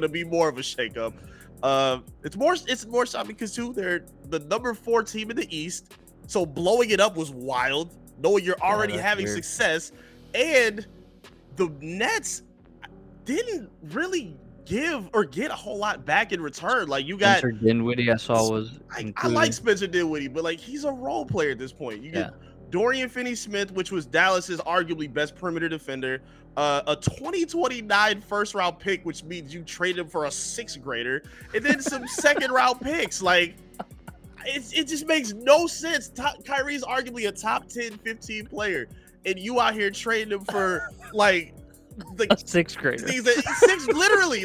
gonna be more of a shakeup. Uh, it's more it's more shocking because too they're the number four team in the East, so blowing it up was wild. Knowing you're already that's having weird. success, and the Nets didn't really give or get a whole lot back in return. Like you got, Spencer Dinwiddie, I saw was I, I like Spencer Dinwiddie, but like he's a role player at this point. You get Dorian Finney-Smith, which was Dallas's arguably best perimeter defender, uh, a 2029 first round pick, which means you trade him for a sixth grader, and then some second round picks. Like, it, it just makes no sense. Top, Kyrie's arguably a top 10, 15 player, and you out here trading him for like the a sixth grader. things that six literally